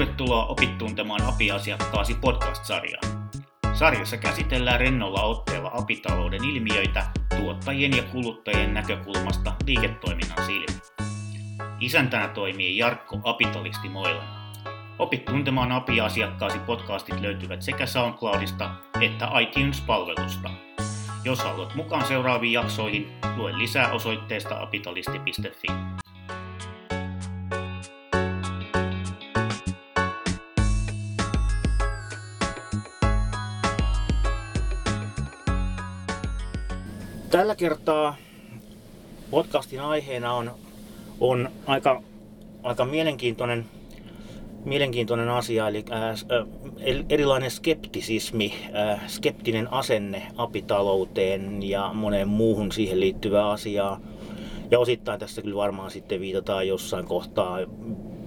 Tervetuloa opit tuntemaan API-asiakkaasi podcast-sarjaan. Sarjassa käsitellään rennolla otteella apitalouden ilmiöitä tuottajien ja kuluttajien näkökulmasta liiketoiminnan silmin. Isäntänä toimii Jarkko Apitalisti Moila. Opit tuntemaan API-asiakkaasi podcastit löytyvät sekä SoundCloudista että iTunes-palvelusta. Jos haluat mukaan seuraaviin jaksoihin, lue lisää osoitteesta apitalisti.fi. Tällä kertaa podcastin aiheena on, on aika, aika mielenkiintoinen, mielenkiintoinen asia, eli ää, erilainen skeptisismi, ää, skeptinen asenne apitalouteen ja moneen muuhun siihen liittyvää asiaa. Ja osittain tässä kyllä varmaan sitten viitataan jossain kohtaa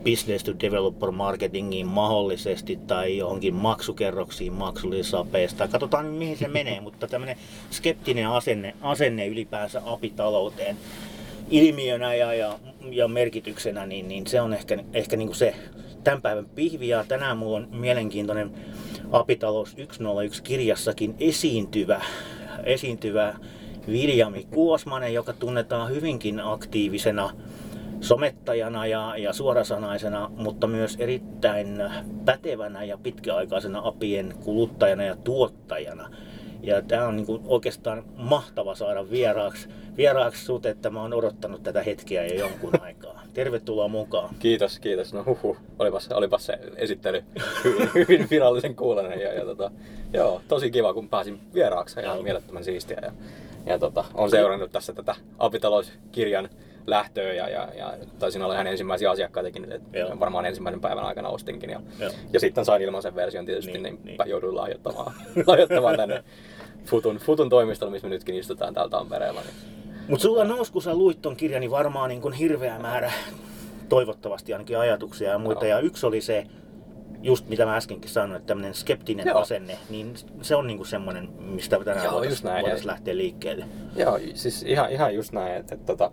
business to developer marketingiin mahdollisesti tai johonkin maksukerroksiin maksullisapeista. Katsotaan mihin se menee, mutta tämmöinen skeptinen asenne, asenne ylipäänsä apitalouteen ilmiönä ja, ja, ja merkityksenä, niin, niin se on ehkä, ehkä niin kuin se tämän päivän pihvi. Ja tänään mulla on mielenkiintoinen Apitalous 101 kirjassakin esiintyvä, esiintyvä Viljami Kuosmanen, joka tunnetaan hyvinkin aktiivisena somettajana ja, ja suorasanaisena, mutta myös erittäin pätevänä ja pitkäaikaisena apien kuluttajana ja tuottajana. Ja tämä on niin oikeastaan mahtava saada vieraaksi, vieraaksi sut, että mä oon odottanut tätä hetkeä jo jonkun aikaa. Tervetuloa mukaan. Kiitos, kiitos. No huhu, olipas, olipas se esittely hyvin, hyvin virallisen kuulonen. Ja, ja tota, joo, tosi kiva, kun pääsin vieraaksi. Ihan mielettömän siistiä. Ja, ja tota, on seurannut tässä tätä apitalouskirjan lähtöä ja, ja, ja taisin olla ihan ensimmäisiä asiakkaitakin, että Joo. varmaan ensimmäisen päivän aikana ostinkin. Ja, ja sitten sain ilmaisen version tietysti, niin, niin, niin. jouduin lahjoittamaan, lahjoittamaan tänne Futun, Futun toimistolle, missä me nytkin istutaan täällä Tampereella. Niin. Mutta sulla nousi, kun sä luit ton kirjan, niin varmaan niin kun hirveä määrä toivottavasti ainakin ajatuksia ja muita. Joo. Ja yksi oli se, just mitä mä äskenkin sanoin, että tämmöinen skeptinen Joo. asenne, niin se on niinku semmoinen, mistä tänään voitaisiin lähteä liikkeelle. Joo, siis ihan, ihan just näin, että, että, että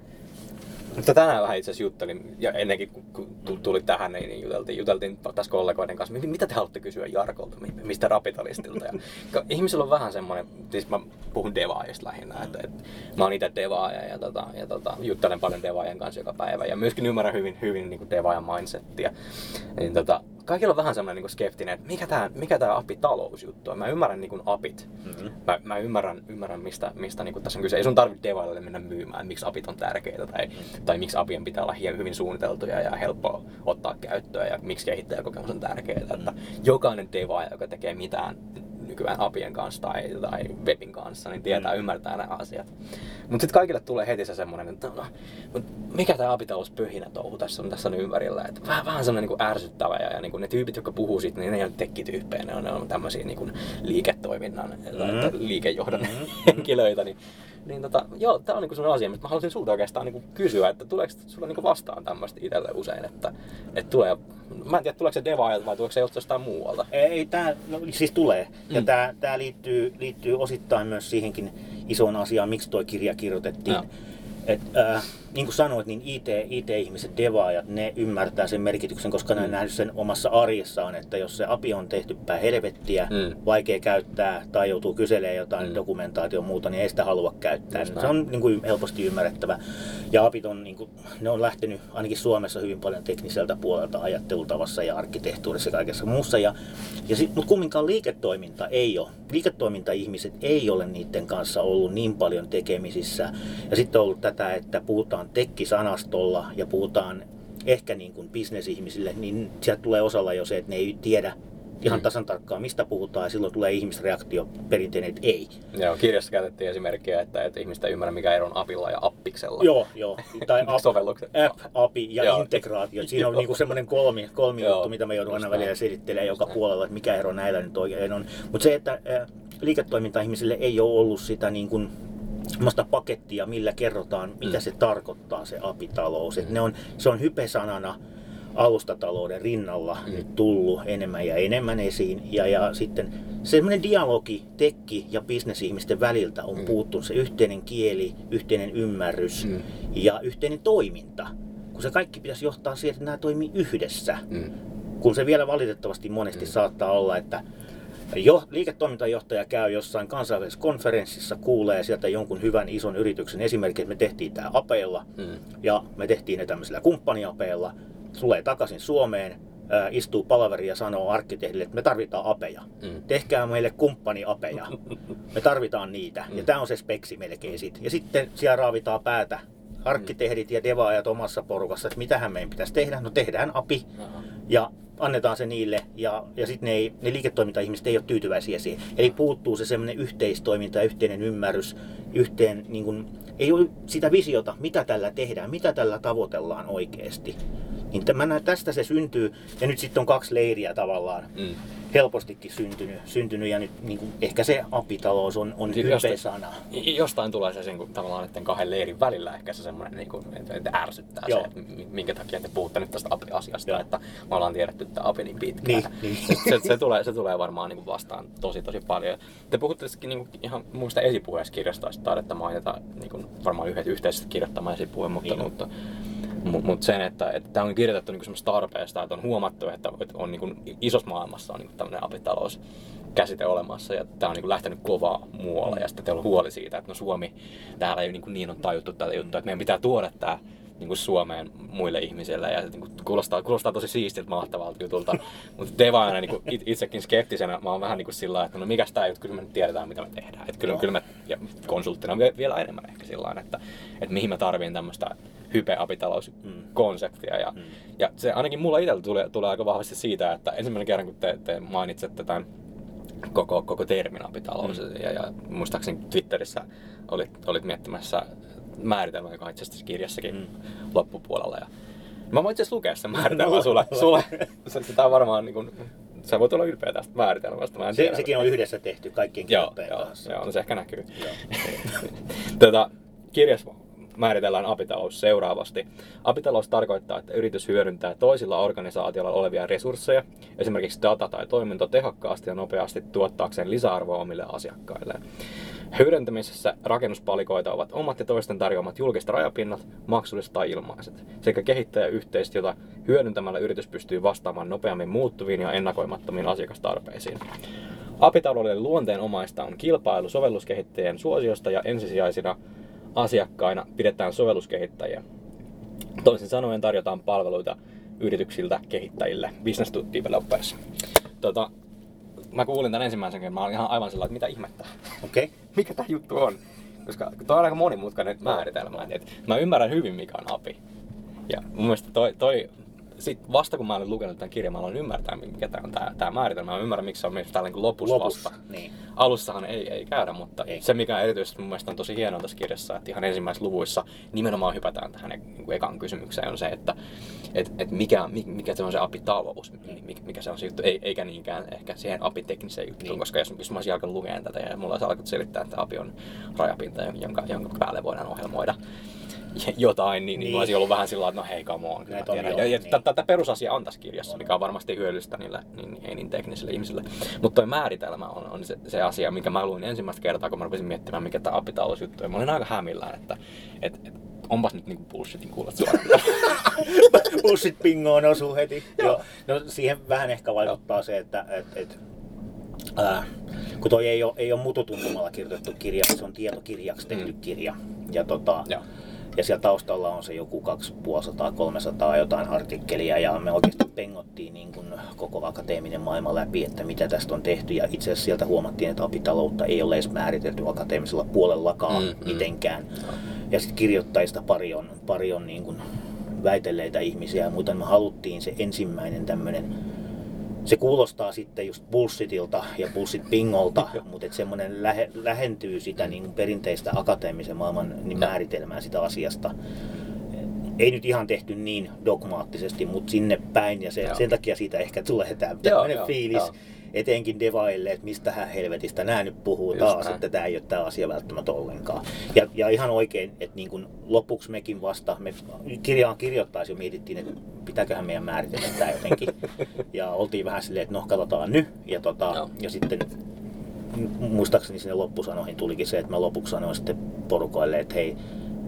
mutta tänään vähän itse asiassa juttelin, ja ennenkin kun tuli tähän, niin juteltiin, juteltiin taas kollegoiden kanssa, mitä te haluatte kysyä Jarkolta, mistä rapitalistilta. Ja ihmisillä on vähän semmoinen, siis mä puhun devaajista lähinnä, että, että mä oon itse devaaja ja, tota, ja tota, juttelen paljon devaajien kanssa joka päivä ja myöskin ymmärrän hyvin, hyvin niin devaajan mindsettiä. Niin, tota, kaikilla on vähän semmoinen niin skeptinen, että mikä tämä mikä tää apitalousjuttu on. Mä ymmärrän niin apit. Mm-hmm. Mä, mä, ymmärrän, ymmärrän mistä, mistä niin tässä on kyse. Ei sun tarvitse devaille mennä myymään, miksi apit on tärkeitä tai, mm-hmm. tai miksi apien pitää olla hyvin suunniteltuja ja helppo ottaa käyttöön ja miksi kehittäjäkokemus on tärkeää. Mm-hmm. Että jokainen devaaja, joka tekee mitään nykyään apien kanssa tai, tai webin kanssa, niin tietää, mm. ymmärtää nämä asiat. Mutta sitten kaikille tulee heti se semmoinen, että no, mikä tämä apitalous pöhinä touhu tässä on tässä on ympärillä. Että vähän, vähän semmoinen niin ärsyttävä ja, ja niin kuin ne tyypit, jotka puhuu siitä, niin ne ei ole tekkityyppejä, ne on, ne on tämmöisiä niin kuin liiketoiminnan, mm. liikejohdon mm. henkilöitä. Niin, niin tota, joo, tämä on niinku sellainen asia, mistä mä haluaisin sulta oikeastaan niinku kysyä, että tuleeko sulla niinku vastaan tämmöistä itselle usein, että, että tulee, mä en tiedä tuleeko se Devailta vai tuleeko se jostain muualta? Ei, tämä no, siis tulee. Mm. Ja tämä liittyy, liittyy osittain myös siihenkin isoon asiaan, miksi tuo kirja kirjoitettiin. No. Et, äh, niin kuin sanoit, niin IT, IT-ihmiset, devaajat, ne ymmärtää sen merkityksen, koska ne on mm. nähnyt sen omassa arjessaan, että jos se API on tehty päin helvettiä, mm. vaikea käyttää tai joutuu kyselemään jotain mm. dokumentaatio muuta, niin ei sitä halua käyttää. se on niin kuin helposti ymmärrettävä. Ja APIt on, niin kuin, ne on lähtenyt ainakin Suomessa hyvin paljon tekniseltä puolelta ajattelutavassa ja arkkitehtuurissa ja kaikessa muussa. Ja, ja sit, mutta kumminkaan liiketoiminta ei ole. Liiketoiminta-ihmiset ei ole niiden kanssa ollut niin paljon tekemisissä. Ja sitten on ollut tätä, että puhutaan puhutaan tekkisanastolla ja puhutaan ehkä niin kuin bisnesihmisille, niin sieltä tulee osalla jo se, että ne ei tiedä ihan mm. tasan tarkkaan, mistä puhutaan, ja silloin tulee ihmisreaktio perinteinen, että ei. Joo, kirjassa käytettiin esimerkkiä, että, että ihmistä ei ymmärrä, mikä ero on apilla ja appiksella. Joo, joo. Tai app, app, api ja joo. integraatio. Siinä on niinku semmoinen kolmi, kolmi juttu, mitä me joudun aina välillä selittelemään joka puolella, että mikä ero näillä nyt oikein on. Mutta se, että liiketoiminta-ihmisille ei ole ollut sitä niin kuin semmoista pakettia, millä kerrotaan, mitä mm. se tarkoittaa se apitalous. Mm. ne on, se on hypesanana alustatalouden rinnalla mm. nyt tullut enemmän ja enemmän esiin. Ja, ja sitten semmoinen dialogi tekki- ja bisnesihmisten väliltä on mm. puuttunut se yhteinen kieli, yhteinen ymmärrys mm. ja yhteinen toiminta. Kun se kaikki pitäisi johtaa siihen, että nämä toimii yhdessä. Mm. kun se vielä valitettavasti monesti mm. saattaa olla, että jo, liiketoimintajohtaja käy jossain kansainvälisessä konferenssissa, kuulee sieltä jonkun hyvän ison yrityksen esimerkki, että me tehtiin tämä apeilla mm. ja me tehtiin ne tämmöisellä kumppaniapeilla, tulee takaisin Suomeen, istuu palaveri ja sanoo arkkitehdille, että me tarvitaan apeja. Mm. Tehkää meille kumppaniapeja. Me tarvitaan niitä. Mm. Ja tämä on se speksi melkein sit. Ja sitten siellä raavitaan päätä arkkitehdit ja devaajat omassa porukassa, että mitähän meidän pitäisi tehdä. No tehdään api. Aha. Ja annetaan se niille ja, ja sitten ne, ne liiketoiminta-ihmiset ei ole tyytyväisiä siihen. Eli puuttuu se semmoinen yhteistoiminta ja yhteinen ymmärrys, yhteen, niin kun, ei ole sitä visiota, mitä tällä tehdään, mitä tällä tavoitellaan oikeasti. Niin tämän, tästä se syntyy, ja nyt sitten on kaksi leiriä tavallaan. Mm helpostikin syntynyt, syntynyt ja nyt niin kuin, ehkä se apitalous on, on siis jostain, sana. Jostain tulee se sen, kun, tavallaan näiden kahden leirin välillä ehkä se semmoinen, niin kuin, että, että ärsyttää Joo. se, että minkä takia te puhutte nyt tästä api-asiasta, Joo. että me ollaan tiedetty että api niin pitkään. Niin, niin. Se, se, se, tulee, se tulee varmaan niin kuin vastaan tosi tosi paljon. Te puhutte niin kuin, ihan muista esipuheessa kirjasta, taidetta mainita niin kuin, varmaan yhdet yhteisesti kirjoittama esipuhe, mutta, niin. mutta mutta mut sen, että, että tämä on kirjoitettu niinku semmoista tarpeesta, että on huomattu, että, on niinku, isossa maailmassa on niinku tämmöinen apitalous käsite olemassa ja tämä on niinku lähtenyt kovaa muualla ja sitten teillä on huoli siitä, että no Suomi, täällä ei niinku niin on tajuttu tätä juttua, että meidän pitää tuoda tämä niin kuin Suomeen muille ihmisille ja niin kuin kuulostaa, kuulostaa tosi siistiltä mahtavalta jutulta, mutta devaajana niin kuin itsekin skeptisenä mä oon vähän niin kuin sillä että no mikäs tää juttu, kyllä me nyt tiedetään mitä me tehdään. Että kyllä, kyllä me, ja konsulttina vielä enemmän ehkä sillä että, että mihin mä tarviin tämmöistä hype-apitalouskonseptia. Ja, mm. ja se ainakin mulla itsellä tulee, tulee aika vahvasti siitä, että ensimmäinen kerran kun te, te mainitsette tämän koko, koko termin apitalous, mm. ja, ja muistaakseni Twitterissä olit, olit miettimässä määritelmä, joka on itse asiassa kirjassakin mm. loppupuolella. Ja mä voin itse asiassa lukea sen määritelmän no, sulle. sulle. Se, se, on varmaan niin kuin, sä voit olla ylpeä tästä määritelmästä. Mä en se, tiedä, sekin on yhdessä tehty kaikkien kirjoittajien kanssa. Joo, no se ehkä näkyy. Tätä, kirjassa määritellään apitalous seuraavasti. Apitalous tarkoittaa, että yritys hyödyntää toisilla organisaatioilla olevia resursseja, esimerkiksi data tai toiminto tehokkaasti ja nopeasti tuottaakseen lisäarvoa omille asiakkailleen. Hyödyntämisessä rakennuspalikoita ovat omat ja toisten tarjoamat julkiset rajapinnat, maksulliset tai ilmaiset, sekä kehittäjäyhteistyöt, jota hyödyntämällä yritys pystyy vastaamaan nopeammin muuttuviin ja ennakoimattomiin asiakastarpeisiin. Apitalouden luonteenomaista on kilpailu sovelluskehittäjien suosiosta ja ensisijaisina asiakkaina pidetään sovelluskehittäjiä. Toisin sanoen tarjotaan palveluita yrityksiltä kehittäjille, business to developers. Tota, mä kuulin tämän ensimmäisen kerran, mä olin ihan aivan sellainen, että mitä ihmettä. Okei. Okay. Mikä tämä juttu on? Koska toi on aika monimutkainen määritelmä. Et mä ymmärrän hyvin, mikä on API. Ja mun mielestä toi, toi sitten vasta kun mä olen lukenut tämän kirjan, mä aloin ymmärtää, mikä tämä on tämä, tämä määritelmä. Mä ymmärrän, miksi se on myös tällainen lopussa Lopus, vasta. Niin. Alussahan ei, ei käydä, mutta ei. se mikä erityisesti mun mielestä on tosi hienoa tässä kirjassa, että ihan ensimmäisissä luvuissa nimenomaan hypätään tähän niin kuin ekan kysymykseen, on se, että et, et mikä, mikä se on se apitalous, mikä, mikä se on se juttu, ei, eikä niinkään ehkä siihen apitekniseen juttuun, niin. koska jos, jos mä olisin alkanut lukemaan tätä ja mulla olisi alkanut selittää, että api on rajapinta, jonka, jonka päälle voidaan ohjelmoida jotain, niin, niin olisi ollut vähän sillä että no hei, come on. Kyllä ja, ja niin. tätä perusasia on tässä kirjassa, mikä on varmasti hyödyllistä niille niin, ei niin teknisille ihmisille. Mutta tuo määritelmä on, on se, se, asia, mikä mä luin ensimmäistä kertaa, kun mä rupesin miettimään, mikä tämä apitalousjuttu on. Mä olin aika hämillään, että et, et, onpas nyt niinku bullshitin kuulet suoraan. Bullshit pingoon osuu heti. Joo. No siihen vähän ehkä vaikuttaa Joo. se, että et, et, äh, kun toi ei ole, ei ole mututuntumalla kirjoitettu kirja, se on tietokirjaksi tehty mm. kirja. Ja tota, Joo ja siellä taustalla on se joku 250-300 jotain artikkelia ja me oikeasti pengottiin niin kuin koko akateeminen maailma läpi, että mitä tästä on tehty ja itse asiassa sieltä huomattiin, että apitaloutta ei ole edes määritelty akateemisella puolellakaan mm, mm. mitenkään. Ja sitten kirjoittajista pari on, pari on niin kuin väitelleitä ihmisiä, mutta me haluttiin se ensimmäinen tämmöinen se kuulostaa sitten just bullshitilta ja bullshit pingolta, mutta että semmoinen lähe, lähentyy sitä niin perinteistä akateemisen maailman niin määritelmää sitä asiasta. Ei nyt ihan tehty niin dogmaattisesti, mutta sinne päin ja se, sen takia siitä ehkä tulee tämmöinen fiilis. Joo etenkin devaille, että mistähän helvetistä nämä nyt puhuu Just taas, näin. että tämä ei ole tämä asia välttämättä ollenkaan. Ja, ja ihan oikein, että niin kuin lopuksi mekin vasta, me kirjaan kirjoittaisi jo mietittiin, että pitääköhän meidän määritellä tämä jotenkin. ja oltiin vähän silleen, että no katsotaan nyt. Ja, tota, no. ja sitten muistaakseni sinne loppusanoihin tulikin se, että mä lopuksi sanoin sitten porukoille, että hei,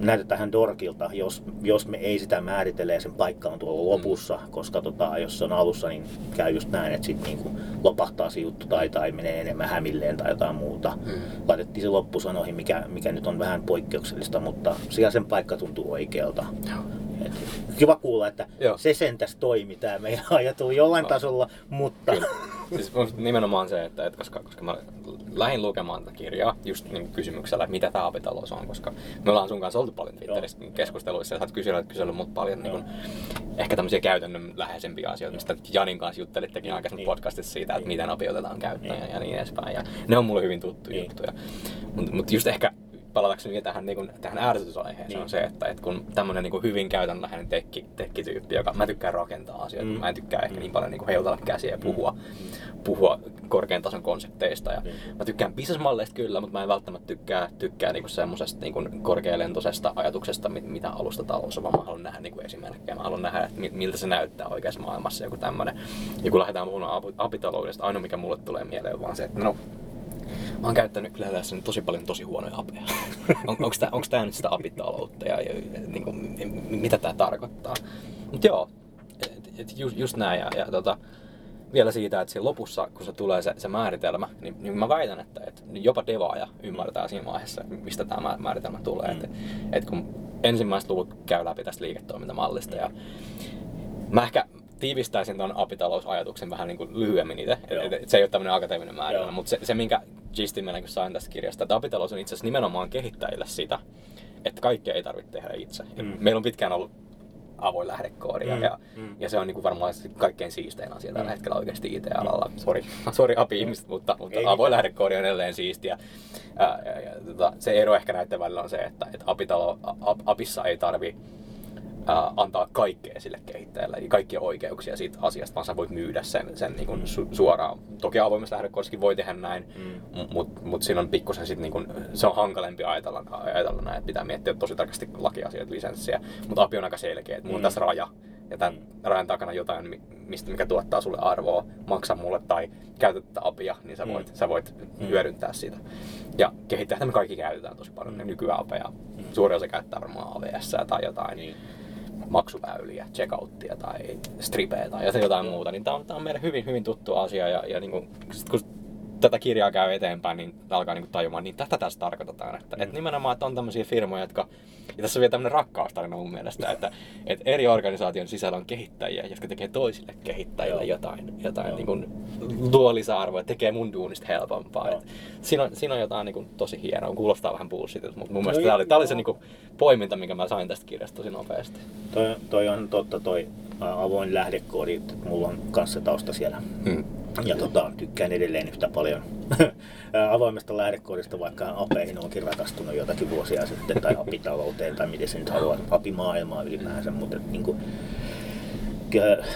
näytetään dorkilta, jos, jos me ei sitä määritele ja sen paikka on tuolla lopussa, mm. koska tota, jos se on alussa, niin käy just näin, että sitten niinku lopahtaa se juttu tai, tai menee enemmän hämilleen tai jotain muuta. Mm. Laitettiin se loppusanoihin, mikä, mikä nyt on vähän poikkeuksellista, mutta siellä sen paikka tuntuu oikealta. Joo. Et, kiva kuulla, että Joo. se sentäs toimi tämä meidän ajattelu jollain no. tasolla, mutta... Kyllä. Siis nimenomaan se, että, että koska, koska mä lähdin lukemaan tätä kirjaa just niin kysymyksellä, että mitä tämä apitalous on, koska me ollaan sun kanssa oltu paljon Twitterissä keskusteluissa ja sä oot kysynyt, kysynyt mut paljon niin kuin, ehkä tämmöisiä käytännön läheisempiä asioita, mistä Janin kanssa juttelittekin niin, aikaisemmin niin, podcastissa siitä, että niin. miten api otetaan käyttöön niin. ja niin edespäin. Ja ne on mulle hyvin tuttuja niin. juttuja. Mutta mut just ehkä palatakseni vielä tähän, niin kuin, tähän ärsytysaiheeseen niin. on se, että, että kun tämmöinen niin hyvin käytännönläheinen tekki, tekkityyppi, joka mä tykkään rakentaa asioita, mm. mä en tykkää ehkä mm. niin paljon niin kuin heutella käsiä ja puhua, mm. puhua korkean tason konsepteista. Ja mm. Mä tykkään businessmalleista kyllä, mutta mä en välttämättä tykkää, tykkää niin semmoisesta niin korkealentoisesta ajatuksesta, mitä alustatalous on, vaan mä haluan nähdä niin kuin esimerkkejä. Mä haluan nähdä, että miltä se näyttää oikeassa maailmassa joku tämmöinen. Ja kun lähdetään puhumaan apitaloudesta, ainoa mikä mulle tulee mieleen on vaan se, että no Mä oon käyttänyt kyllä tässä nyt tosi paljon tosi huonoja apeja. on, onko tää, onks tää nyt sitä apitaloutta ja, ja niin kuin, mitä tää tarkoittaa? Mut joo, et, et just, just näin. Ja, ja tota, vielä siitä, että siinä lopussa, kun se tulee se, se määritelmä, niin, niin mä väitän, että, että jopa devaaja ymmärtää siinä vaiheessa, mistä tämä määritelmä tulee. Mm. Että, että kun ensimmäiset luvut käy läpi tästä liiketoimintamallista ja mä ehkä tiivistäisin tuon apitalousajatuksen vähän niin kuin lyhyemmin itse. Et, et, se ei ole tämmöinen akateeminen määritelmä, mutta se, se, minkä mä niin sain tästä kirjasta, apitalous on itse asiassa nimenomaan kehittäjille sitä, että kaikkea ei tarvitse tehdä itse. Mm. Meillä on pitkään ollut avoin lähdekoodi mm. ja, mm. ja se on niin kuin varmaan kaikkein siistein asia tällä mm. hetkellä oikeasti IT-alalla. Mm. Sori, sori api-ihmiset, mutta, mutta avoin lähdekoodi on edelleen siistiä. Ja, ja, ja, tota, se ero ehkä näiden välillä on se, että, että apitalo, ap, apissa ei tarvi ää, antaa kaikkea sille kehittäjälle, kaikkia oikeuksia siitä asiasta, vaan sä voit myydä sen, sen niin kuin su- suoraan. Toki avoimessa lähdekoodissakin voi tehdä näin, mm. mutta mut siinä on pikkusen sit niin kuin, se on hankalempi ajatella, ajatella näin, että pitää miettiä tosi tarkasti lakiasioita, lisenssiä, mutta API on aika selkeä, että mulla on mm. tässä raja, ja tämän mm. rajan takana jotain, mistä, mikä tuottaa sulle arvoa, maksa mulle tai käytä tätä apia, niin sä voit, mm. sä voit mm. hyödyntää sitä. Ja kehittäjät me kaikki käytetään tosi paljon mm. nykyään apia. Mm. Suuri osa käyttää varmaan AVS tai jotain. Mm maksuväyliä, checkouttia tai stripeä tai jotain muuta, niin tämä on, tää on meille hyvin, hyvin tuttu asia. Ja, ja niin kuin, kun tätä kirjaa käy eteenpäin, niin alkaa niin tajumaan, niin tätä tässä tarkoitetaan. Että, mm. että nimenomaan, että on tämmöisiä firmoja, jotka, ja tässä on vielä tämmöinen rakkaustarina mun mielestä, että, että eri organisaation sisällä on kehittäjiä, jotka tekee toisille kehittäjille jotain, jotain niin kuin, luo lisäarvoa, tekee mun duunista helpompaa. siinä, on, siinä on jotain niin kuin, tosi hienoa, kuulostaa vähän bullshitilta, mutta mun mielestä tämä oli, oli se niin kuin, poiminta, minkä mä sain tästä kirjasta tosi nopeasti. Toi, toi on totta, toi avoin lähdekoodi, mulla on kanssa tausta siellä. Hmm ja tota, tykkään edelleen yhtä paljon avoimesta lähdekoodista, vaikka apeihin onkin rakastunut jotakin vuosia sitten, tai apitalouteen, tai miten se nyt haluaa, apimaailmaa ylipäänsä, mutta niin kuin,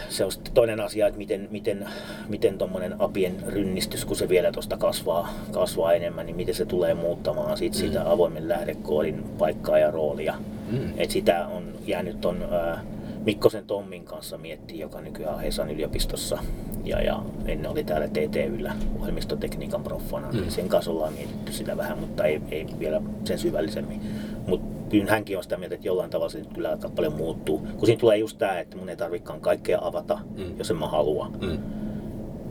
se on sitten toinen asia, että miten, miten, miten tuommoinen apien rynnistys, kun se vielä tuosta kasvaa, kasvaa enemmän, niin miten se tulee muuttamaan sit sitä mm. avoimen lähdekoodin paikkaa ja roolia. Mm. Et sitä on jäänyt ton, äh, Mikkosen Tommin kanssa miettii, joka nykyään on Hesan yliopistossa ja, ja ennen oli täällä TTYllä ohjelmistotekniikan proffana, niin mm. sen kanssa ollaan mietitty sitä vähän, mutta ei, ei vielä sen syvällisemmin. Mutta kyllä hänkin on sitä mieltä, että jollain tavalla se kyllä aika paljon muuttuu. Kun siinä tulee just tämä, että mun ei tarvikaan kaikkea avata, mm. jos en mä halua. Mm.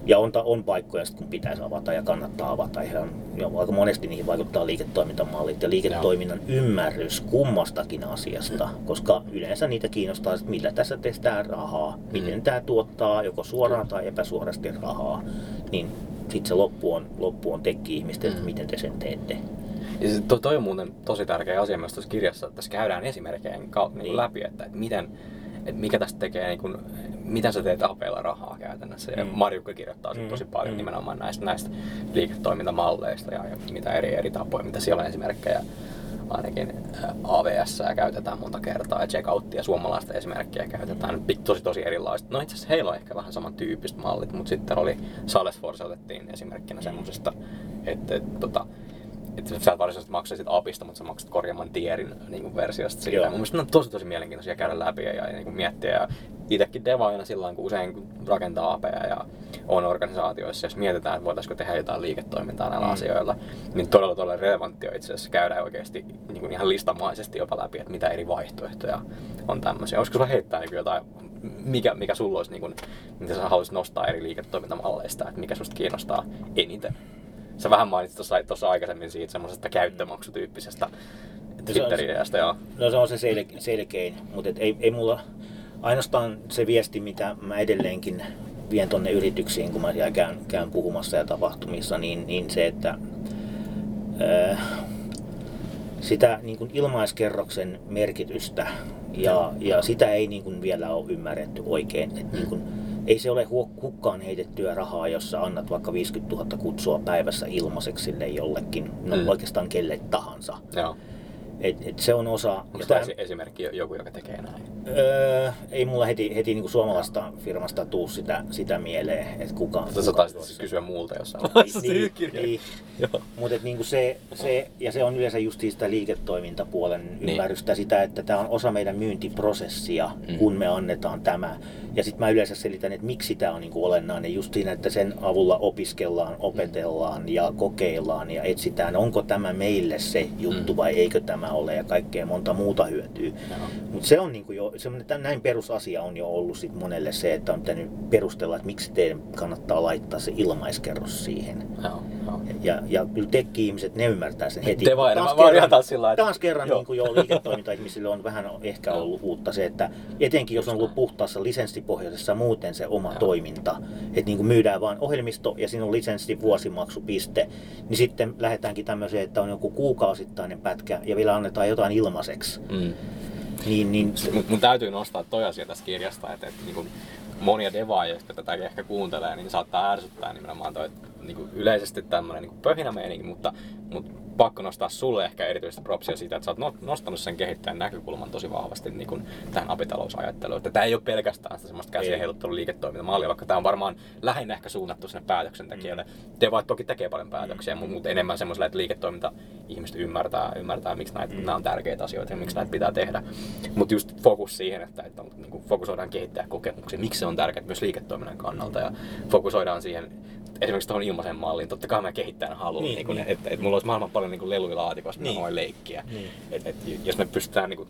Ja on, on paikkoja, kun pitäisi avata ja kannattaa avata. Ihan, ja aika monesti niihin vaikuttaa liiketoimintamallit ja liiketoiminnan Joo. ymmärrys kummastakin asiasta, koska yleensä niitä kiinnostaa, että millä tässä tehdään rahaa, miten mm. tämä tuottaa joko suoraan tai epäsuorasti rahaa. Niin sitten se loppu on, loppu on tekki-ihmisten, että mm. miten te sen teette. Ja se, to, toi on muuten tosi tärkeä asia myös tuossa kirjassa, että tässä käydään esimerkkejä niin, niin. läpi, että, että miten, että mikä tästä tekee niin kuin mitä sä teet apeilla rahaa käytännössä. Ja mm. Marjukka kirjoittaa mm. tosi paljon mm. nimenomaan näistä, näistä liiketoimintamalleista ja, ja mitä eri, eri tapoja, mitä siellä on esimerkkejä ainakin AVS käytetään monta kertaa ja checkouttia suomalaista esimerkkiä käytetään tosi tosi erilaista. No itse asiassa heillä on ehkä vähän samantyyppiset mallit, mutta sitten oli Salesforce otettiin esimerkkinä semmoisesta, että, että tota, että sä et varsinaisesti maksaisit apista, mutta sä maksat korjaamaan tierin niin kuin versiosta siitä. Joo. Mun mielestä ne on tosi tosi mielenkiintoisia käydä läpi ja, ja niin kuin miettiä. Ja itsekin devaajana silloin, kun usein kun rakentaa apeja ja on organisaatioissa, jos mietitään, että voitaisiinko tehdä jotain liiketoimintaa näillä Mm. asioilla, niin todella todella relevantti on itse asiassa käydä oikeasti niin kuin ihan listamaisesti jopa läpi, että mitä eri vaihtoehtoja on tämmöisiä. Olisiko sulla heittää niin jotain, mikä, mikä sulla olisi, niin kuin, mitä sä haluaisit nostaa eri liiketoimintamalleista, että mikä susta kiinnostaa eniten? Sä vähän mainitsit tuossa, aikaisemmin siitä semmoisesta käyttömaksutyyppisestä Twitter-ideasta, joo. No se on se sel- selkein, mutta et ei, ei mulla ainoastaan se viesti, mitä mä edelleenkin vien tonne yrityksiin, kun mä siellä käyn, käyn puhumassa ja tapahtumissa, niin, niin se, että ää, sitä niin kuin ilmaiskerroksen merkitystä ja, ja sitä ei niin kuin vielä ole ymmärretty oikein. Et niin kuin, ei se ole hu- hukkaan heitettyä rahaa, jos sä annat vaikka 50 000 kutsua päivässä ilmaiseksi sille jollekin, no Mm. oikeastaan kelle tahansa. joo. Et, et se on osa... Onko tää- esimerkki joku, joka tekee näin? öö, ei mulla heti, heti niinku suomalaista firmasta tuu sitä, sitä mieleen, että kuka... Mutta sä taisit siis kysyä muulta jossain vaiheessa niin, niin. Mutta niinku se, se, ja se on yleensä just sitä liiketoimintapuolen Niin. ymmärrystä sitä, että tämä on osa meidän myyntiprosessia, Mm. kun me annetaan tämä. Ja sitten mä yleensä selitän, että miksi tämä on niinku olennainen just siinä, että sen avulla opiskellaan, opetellaan ja kokeillaan ja etsitään, onko tämä meille se juttu Mm. vai eikö tämä ole ja kaikkea monta muuta hyötyä. Joo. Mutta se on niinku jo, semmoinen, näin perusasia on jo ollut sit monelle se, että on pitänyt perustella, että miksi teidän kannattaa laittaa se ilmaiskerros siihen. Joo, joo. Ja, ja kyllä tekki-ihmiset, ne ymmärtää sen heti. Te vaan, Taas mä- kerran- taas sillä lailla, Taas kerran Joo. niin kuin jo liiketoiminta-ihmisille on vähän ehkä Joo. ollut uutta se, että etenkin jos on ollut puhtaassa lisenssipohjaisessa muuten se oma Joo. toiminta, että niin kuin myydään vain ohjelmisto ja siinä on lisenssi vuosimaksupiste, niin sitten lähdetäänkin tämmöiseen, että on joku kuukausittainen pätkä ja vielä annetaan jotain ilmaiseksi. Mm. Niin, niin Mun, mun täytyy nostaa toi asia tästä kirjasta, että, että niin kuin monia devaajia, jotka tätä ehkä kuuntelee, niin saattaa ärsyttää nimenomaan toi, niin kuin yleisesti tämmöinen niin pöhinämeininki, mutta, mutta pakko nostaa sulle ehkä erityistä propsia siitä, että sä oot no- nostanut sen kehittäjän näkökulman tosi vahvasti niin kuin tähän apitalousajatteluun. Että tämä ei ole pelkästään sitä semmoista käsien Ei. heiluttelun liiketoimintamallia, vaikka tämä on varmaan lähinnä ehkä suunnattu sinne päätöksentekijöille. Devaat toki tekee paljon päätöksiä, mutta mutta enemmän semmoiselle, että liiketoiminta ihmiset ymmärtää, ymmärtää miksi näitä, nämä on tärkeitä asioita ja miksi näitä pitää tehdä. Mutta just fokus siihen, että, että niin kuin fokusoidaan kehittäjäkokemuksiin, miksi se on tärkeää myös liiketoiminnan kannalta ja fokusoidaan siihen esimerkiksi tuohon ilmaisen malliin, totta kai mä kehittäjänä haluan, Niin, niin, niin, niin. että et mulla olisi maailman paljon niin leluja laatikossa, Niin. mä leikkiä. Niin. Et, et, jos me pystytään niin kuin,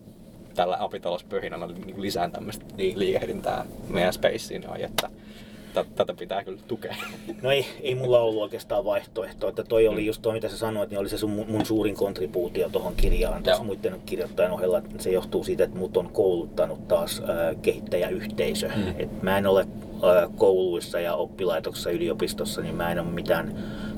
tällä apitalouspöhinällä niin lisään tämmöistä liikehdintää meidän spaceen, niin että tä- tätä pitää kyllä tukea. No ei, ei mulla ollut oikeastaan vaihtoehtoa, että toi oli just toi, mitä sä sanoit, niin oli se sun, mun suurin kontribuutio tuohon kirjaan tuossa muiden kirjoittajan ohella. että Se johtuu siitä, että mut on kouluttanut taas äh, kehittäjäyhteisö. Mm. Et mä en ole kouluissa ja oppilaitoksessa yliopistossa, niin mä en ole mitään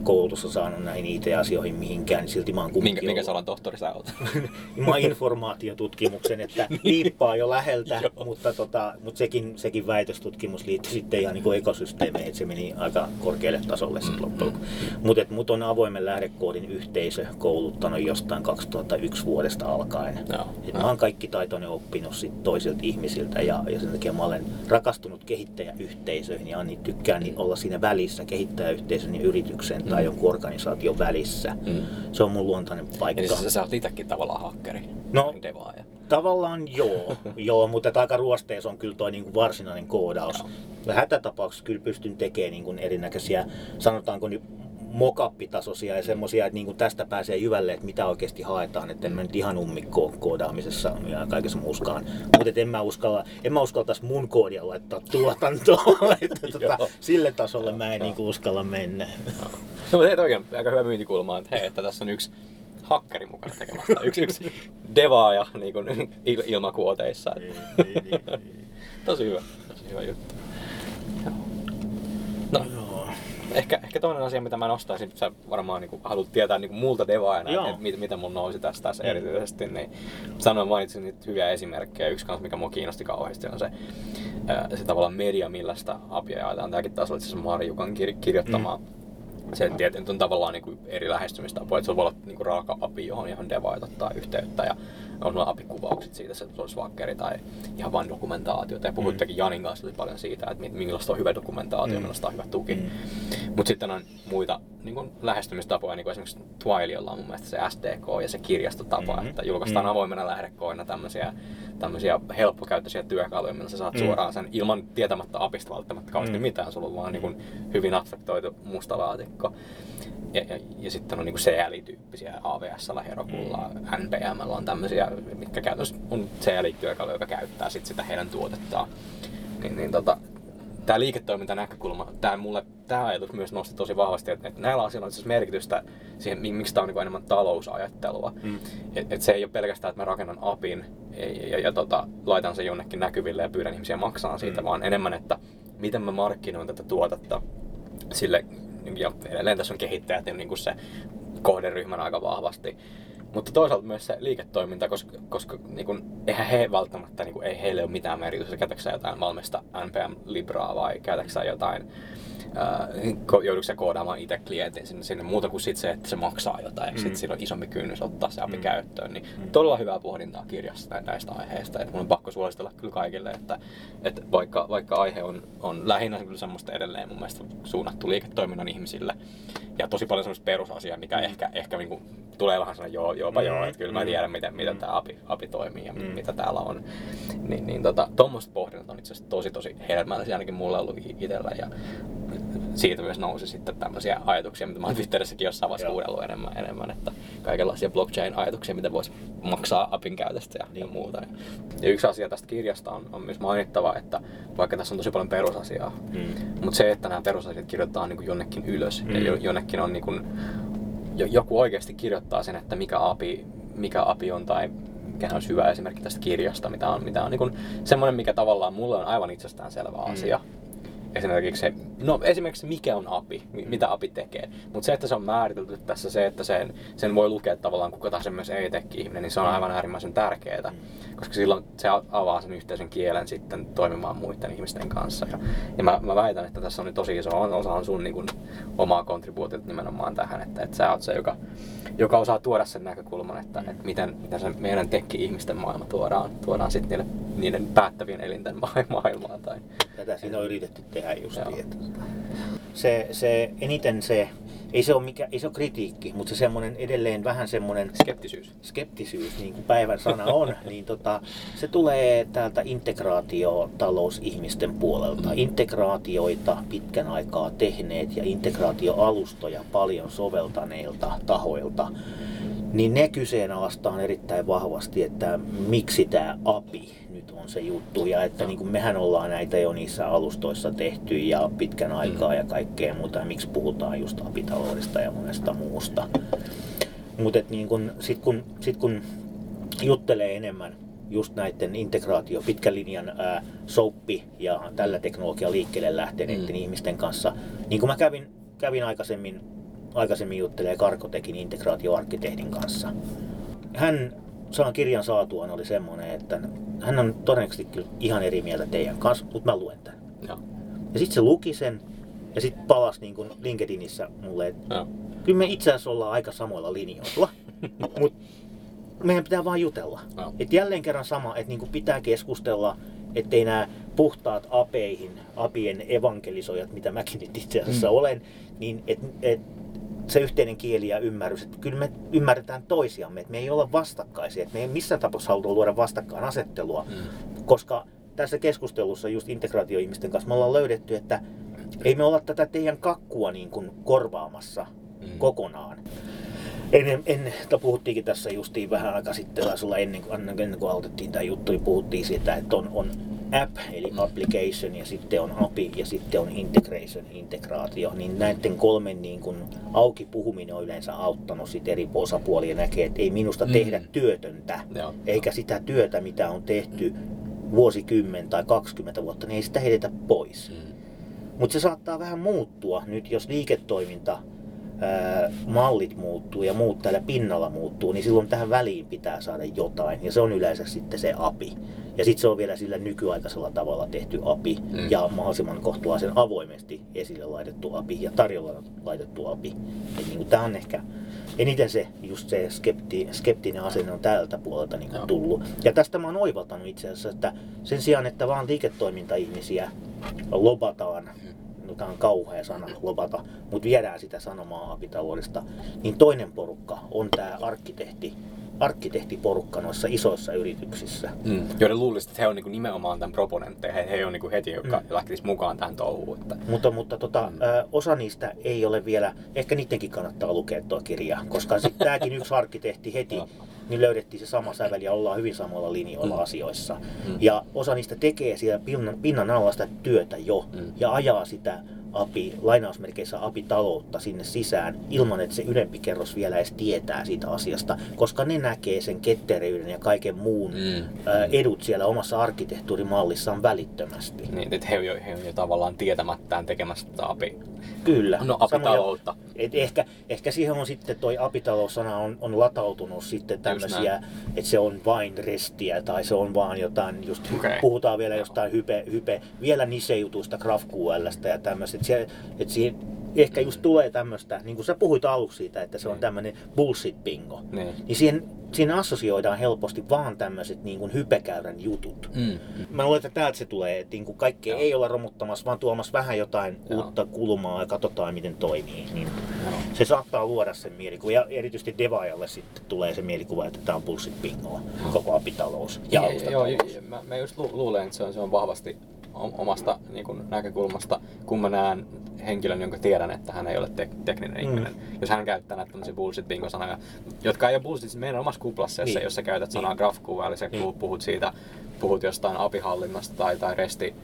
koulutusta saanut näihin IT-asioihin mihinkään, niin silti mä oon Minkä, kumminkin minkä salan tohtori sä oot? Mä oon informaatiotutkimuksen, että liippaa jo läheltä, mutta, tota, mutta sekin, sekin väitöstutkimus liittyi sitten ihan niin ekosysteemeihin, että se meni aika korkealle tasolle sitten loppujen lopuksi. Mutta mut on avoimen lähdekoodin yhteisö kouluttanut jostain 2001 vuodesta alkaen. Joo, Et mä oon kaikki taitoni oppinut sit toisilta ihmisiltä ja, ja sen takia mä olen rakastunut kehittäjäyhteisöihin ja niin tykkään niin olla siinä välissä kehittäjäyhteisön ja yrityksen tai Mm. jonkun organisaation välissä. Mm. Se on mun luontainen paikka. Eli sä, sä oot itsekin tavallaan hakkeri, No. devaaja. Tavallaan joo, joo mutta aika ruosteessa on kyllä tuo niin kuin varsinainen koodaus. Ja hätätapauksessa kyllä pystyn tekemään niin kuin erinäköisiä, sanotaanko nyt mokappitasoisia ja semmoisia, että niin tästä pääsee jyvälle, että mitä oikeasti haetaan, että en mä nyt ihan ummikko koodaamisessa ja kaikessa muuskaan. Mutta en mä, uskalla, en mä uskaltaisi mun koodia laittaa tuotantoon, että tota, sille tasolle mä en niin uskalla mennä. No, mutta on aika hyvä myyntikulma, että hei, että tässä on yksi hakkeri mukana tekemässä. Yksi, yksi devaaja niin kuin il- ilmakuoteissa. Tosi hyvä, tosi hyvä juttu. No. Ehkä, ehkä toinen asia, mitä mä nostaisin, sä varmaan niin haluat tietää niin multa devaajana, että mit, mitä mun nousi tässä, tässä Mm. erityisesti, niin sanoin mainitsin niitä hyviä esimerkkejä. Yksi kanssa, mikä mua kiinnosti kauheasti, on se, se tavallaan media, millä sitä apia jaetaan. Tämäkin taas oli asiassa Marjukan kir- kirjoittamaa. Se tietenkin on tavallaan niin kuin eri lähestymistapoja, että se voi olla niin kuin raaka api, johon, johon devaajat ottaa yhteyttä. Ja, on sulla apikuvaukset siitä, se olisi vakkeri tai ihan vain dokumentaatio. Ja puhuittekin mm. Janin kanssa paljon siitä, että minkälaista on hyvä dokumentaatio, mm. millaista on hyvä tuki. Mm. Mutta sitten on muita niin kuin lähestymistapoja, niin kuin esimerkiksi Twiliolla on mun mielestä se SDK ja se kirjastotapa, mm-hmm. että julkaistaan mm-hmm. avoimena lähdekoina tämmöisiä, tämmöisiä helppokäyttöisiä työkaluja, millä sä saat mm-hmm. suoraan sen ilman tietämättä apista välttämättä kauheasti mm-hmm. mitään, sulla on vaan niin kuin hyvin abstraktoitu musta laatikko. Ja, ja, ja sitten on niin CLI-tyyppisiä AVS, Herokulla, mm. NPM on tämmöisiä, mitkä käytännössä on CLI-työkalu, joka käyttää sit sitä heidän tuotettaan. Niin, niin tota, tämä liiketoimintanäkökulma, tämä mulle, tämä ajatus myös nosti tosi vahvasti, että, että näillä asioilla on itse merkitystä siihen, miksi tämä on niin enemmän talousajattelua. Mm. Et, et se ei ole pelkästään, että mä rakennan apin ja, ja, ja, ja tota, laitan sen jonnekin näkyville ja pyydän ihmisiä maksamaan siitä, mm. vaan enemmän, että miten mä markkinoin tätä tuotetta sille, ja edelleen tässä on kehittäjät niin kuin se kohderyhmän aika vahvasti. Mutta toisaalta myös se liiketoiminta, koska, koska niin kun, eihän he välttämättä, niin kun, ei heille ole mitään merkitystä, käytätkö jotain valmista NPM-libraa vai käytätkö jotain joudutko koodaamaan itse klientin sinne, sinne muuta kuin sit se, että se maksaa jotain ja mm. sitten sillä on isompi kynnys ottaa se api mm. käyttöön. Niin mm. todella hyvää pohdintaa kirjassa näistä aiheista. Et mun on pakko suositella kyllä kaikille, että, että vaikka, vaikka aihe on, on lähinnä kyllä semmoista edelleen mun mielestä suunnattu liiketoiminnan ihmisille ja tosi paljon semmoista perusasiaa, mikä mm. ehkä, ehkä niin kuin tulee vähän sellainen joo, joopa mm. joo, että kyllä mä mm. tiedän miten, miten mm. tämä api, api toimii ja mm. mitä täällä on. Niin, niin tota, tuommoiset pohdinnat on itse asiassa tosi tosi hedelmällisiä ainakin mulle ollut itsellä ja siitä myös nousi sitten tämmöisiä ajatuksia, mitä mä oon Twitterissäkin jossain vaiheessa huudellut enemmän, enemmän, että kaikenlaisia blockchain-ajatuksia, mitä voisi maksaa apin käytöstä ja, niin. ja muuta. Ja yksi asia tästä kirjasta on, on myös mainittava, että vaikka tässä on tosi paljon perusasiaa, mm. mutta se, että nämä perusasiat kirjoitetaan niin jonnekin ylös mm. ja jonnekin on niin kuin, joku oikeasti kirjoittaa sen, että mikä api, mikä api on tai mikä on hyvä esimerkki tästä kirjasta, mitä on, mitä on niin semmoinen, mikä tavallaan mulle on aivan itsestäänselvä mm. asia esimerkiksi se, no esimerkiksi mikä on API, mitä API tekee. Mutta se, että se on määritelty tässä se, että sen, sen voi lukea tavallaan kuka tahansa myös ei ihminen niin se on aivan äärimmäisen tärkeää. Koska silloin se avaa sen yhteisen kielen sitten toimimaan muiden ihmisten kanssa. Ja, ja mä, mä väitän, että tässä on nyt tosi iso osa on sun niin kuin, omaa kontribuutiota nimenomaan tähän, että, että sä oot se, joka, joka osaa tuoda sen näkökulman, että, että miten, miten se meidän tekki-ihmisten maailma tuodaan, tuodaan sitten niille, niiden päättävien elinten maailmaan. Tai, Tätä siinä on yritetty tehdä justiin. Että se, se, eniten se, ei se ole, mikä, ei se ole kritiikki, mutta se semmoinen edelleen vähän semmoinen... Skeptisyys. Skeptisyys, niin kuin päivän sana on, niin tota, se tulee täältä integraatiotalousihmisten puolelta. Integraatioita pitkän aikaa tehneet ja integraatioalustoja paljon soveltaneilta tahoilta niin ne kyseenalaistaan erittäin vahvasti, että miksi tämä API nyt on se juttu. Ja että niin kuin mehän ollaan näitä jo niissä alustoissa tehty ja pitkän aikaa ja kaikkea muuta. Ja miksi puhutaan just apitaloudesta ja monesta muusta. Mutta niin kun, sit kun, sit kun juttelee enemmän just näiden integraatio, pitkän linjan ää, souppi ja tällä teknologia liikkeelle lähteneiden mm. ihmisten kanssa. Niin kuin mä kävin, kävin aikaisemmin aikaisemmin juttelee Karkotekin integraatioarkkitehdin kanssa. Hän saan kirjan saatuaan oli semmoinen, että hän on todennäköisesti kyllä ihan eri mieltä teidän kanssa, mutta mä luen tämän. Ja, ja sitten se luki sen ja sitten palasi niin kuin LinkedInissä mulle, että ja. kyllä me itse asiassa ollaan aika samoilla linjoilla, mutta meidän pitää vain jutella. Ja. Et jälleen kerran sama, että niin kuin pitää keskustella, ettei nämä puhtaat apeihin, apien evankelisoijat, mitä mäkin nyt itse asiassa mm. olen, niin et, et se yhteinen kieli ja ymmärrys, että kyllä me ymmärretään toisiamme, että me ei olla vastakkaisia, että me ei missään tapauksessa haluta luoda vastakkainasettelua, mm. koska tässä keskustelussa just integraatioihmisten kanssa me ollaan löydetty, että ei me olla tätä teidän kakkua niin kuin korvaamassa mm. kokonaan. Ennen, ennen puhuttiinkin tässä justiin vähän aika sitten, taisi olla ennen kuin, ennen kuin aloitettiin tämä juttu, niin puhuttiin siitä, että on, on app eli application ja sitten on API ja sitten on integration, integraatio, niin näiden kolmen niin kun auki puhuminen on yleensä auttanut sit eri osapuolia näkee, että ei minusta mm. tehdä työtöntä, Joo. eikä sitä työtä, mitä on tehty vuosikymmen tai 20 vuotta, niin ei sitä heitetä pois. Mm. Mutta se saattaa vähän muuttua nyt, jos liiketoiminta mallit muuttuu ja muut täällä pinnalla muuttuu, niin silloin tähän väliin pitää saada jotain. Ja se on yleensä sitten se API. Ja sitten se on vielä sillä nykyaikaisella tavalla tehty API mm. ja mahdollisimman kohtalaisen avoimesti esille laitettu API ja tarjolla laitettu API. Niin tämä on ehkä eniten se, just se skepti, skeptinen asenne on tältä puolelta niin Joo. tullut. Ja tästä mä oon oivaltanut itse asiassa, että sen sijaan, että vaan liiketoiminta-ihmisiä lobataan, no tämä on kauhea sana, lobata, mutta viedään sitä sanomaa apitaloudesta, niin toinen porukka on tämä arkkitehti, arkkitehtiporukka noissa isoissa yrityksissä. Mm. Joiden luulisi, että he on niinku nimenomaan tämän proponentteja. He, he on niinku heti, jotka mm. lähtis mukaan tähän touhuun. Että... Mutta, mutta tota, mm. ö, osa niistä ei ole vielä, ehkä niidenkin kannattaa lukea tuo kirja, koska sitten tämäkin yksi arkkitehti heti. Niin löydettiin se sama sävel ja ollaan hyvin samoilla linjoilla Mm. asioissa. Mm. Ja osa niistä tekee siellä pinnan, pinnan alla sitä työtä jo Mm. ja ajaa sitä api, lainausmerkeissä apitaloutta sinne sisään ilman, että se ylempi kerros vielä edes tietää siitä asiasta, koska ne näkee sen ketteryyden ja kaiken muun Mm. edut siellä omassa arkkitehtuurimallissaan välittömästi. Niin, että he on, jo, he on jo tavallaan tietämättään tekemässä tätä api, Kyllä. no, Samoja- apitaloutta. Et ehkä, ehkä siihen on sitten toi apitaloussana on, on latautunut sitten tämmöisiä, että se on vain restiä tai se on vaan jotain, just Okei. puhutaan vielä jostain hype, hype vielä nisejutuista GraphQLstä ja tämmöistä, että se, et siihen ehkä just tulee tämmöistä, niin kuin sä puhuit aluksi siitä, että se on Niin. tämmöinen bullshit-bingo, Niin. niin siihen, siihen assosioidaan helposti vaan tämmöiset niin kuin hypekäyrän jutut. Mm. Mä luulen, että täältä se tulee, että niin kuin kaikkea Joo. ei olla romuttamassa, vaan tuomassa vähän jotain Joo. uutta kulmaa ja katsotaan miten toimii. Niin Joo. se saattaa luoda sen mielikuvan. Ja erityisesti devaajalle sitten tulee se mielikuva, että tämä on bullshit bingoa, koko apitalous ja Joo, joo, alustatalous. joo, mä, mä just lu- luulen, että se on, se on vahvasti omasta niin kun, näkökulmasta, kun mä näen henkilön, jonka tiedän, että hän ei ole tek- tekninen Mm. ihminen. Jos hän käyttää näitä tämmöisiä bullshit bingo sanoja, jotka ei ole bullshit siis meidän omassa kuplassa, Niin. jos sä käytät sanaa Niin. GraphQL, eli sä Niin. puhut siitä, puhut jostain apihallinnasta tai, tai resti,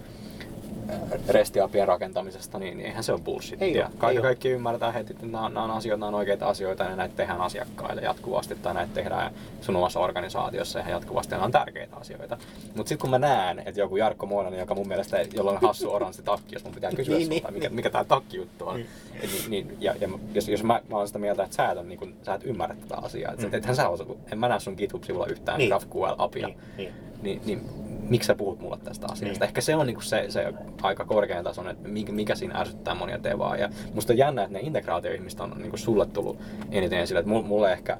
restiapien rakentamisesta, niin niin eihän se ole bullshittia. Ei oo, Ka- ei kaikki ymmärtää heti, että nämä on, nämä on asioita, nämä on oikeita asioita ja näitä tehdään asiakkaille jatkuvasti tai näitä tehdään sun omassa organisaatiossa ihan jatkuvasti ja nämä on tärkeitä asioita. Mutta sitten kun mä näen, että joku Jarkko Moinanen, joka mun mielestä, jolla on hassu oranssi takki, jos mun pitää kysyä Niin, niin, sulta, niin, mikä, niin. mikä tää takkijuttu on, Niin. et niin, niin, ja, ja jos, jos mä, mä oon sitä mieltä, että sä et, on, niin kun, sä et ymmärrä tätä asiaa, että Mm. mm. ethän sä osa, en mä näe sun GitHub-sivulla yhtään Niin. niin. GraphQL-apia, Niin, niin. Niin, niin miksi sä puhut mulle tästä asiasta? Niin. Niin. Ehkä se on niinku se, se aika korkean tason, että mikä, siinä ärsyttää monia devaa. Ja musta on jännä, että ne integraatioihmiset on niinku sulle tullut eniten esille. Että mulle, ehkä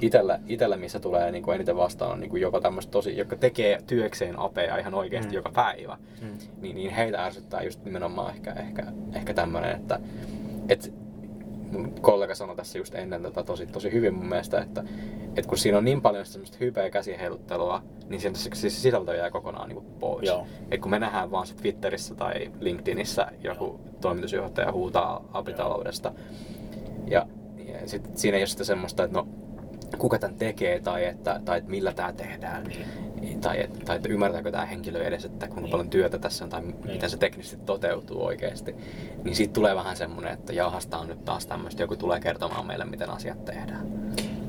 itellä, itellä, missä tulee niinku eniten vastaan, on niinku joko tämmöistä tosi, jotka tekee työkseen apeja ihan oikeasti Mm. mm. joka päivä. Mm. Niin, niin heitä ärsyttää just nimenomaan ehkä, ehkä, ehkä tämmöinen, että, että mun kollega sanoi tässä just ennen tätä tosi, tosi hyvin mun mielestä, että, että kun siinä on niin paljon semmoista hypeä käsiheiluttelua, niin sen se, se sisältö jää kokonaan niin pois. Joo. Et kun me nähdään vaan se Twitterissä tai LinkedInissä joku toimitusjohtaja huutaa apitaloudesta, ja, ja sit siinä ei ole sitä semmoista, että no kuka tämän tekee tai että, tai että millä tämä tehdään. Niin. Tai, että, tai että ymmärtääkö tämä henkilö edes, että kuinka Niin. paljon työtä tässä on tai Niin. miten se teknisesti toteutuu oikeasti. Niin siitä tulee vähän semmoinen, että jahas, tää on nyt taas tämmöistä, joku tulee kertomaan meille, miten asiat tehdään.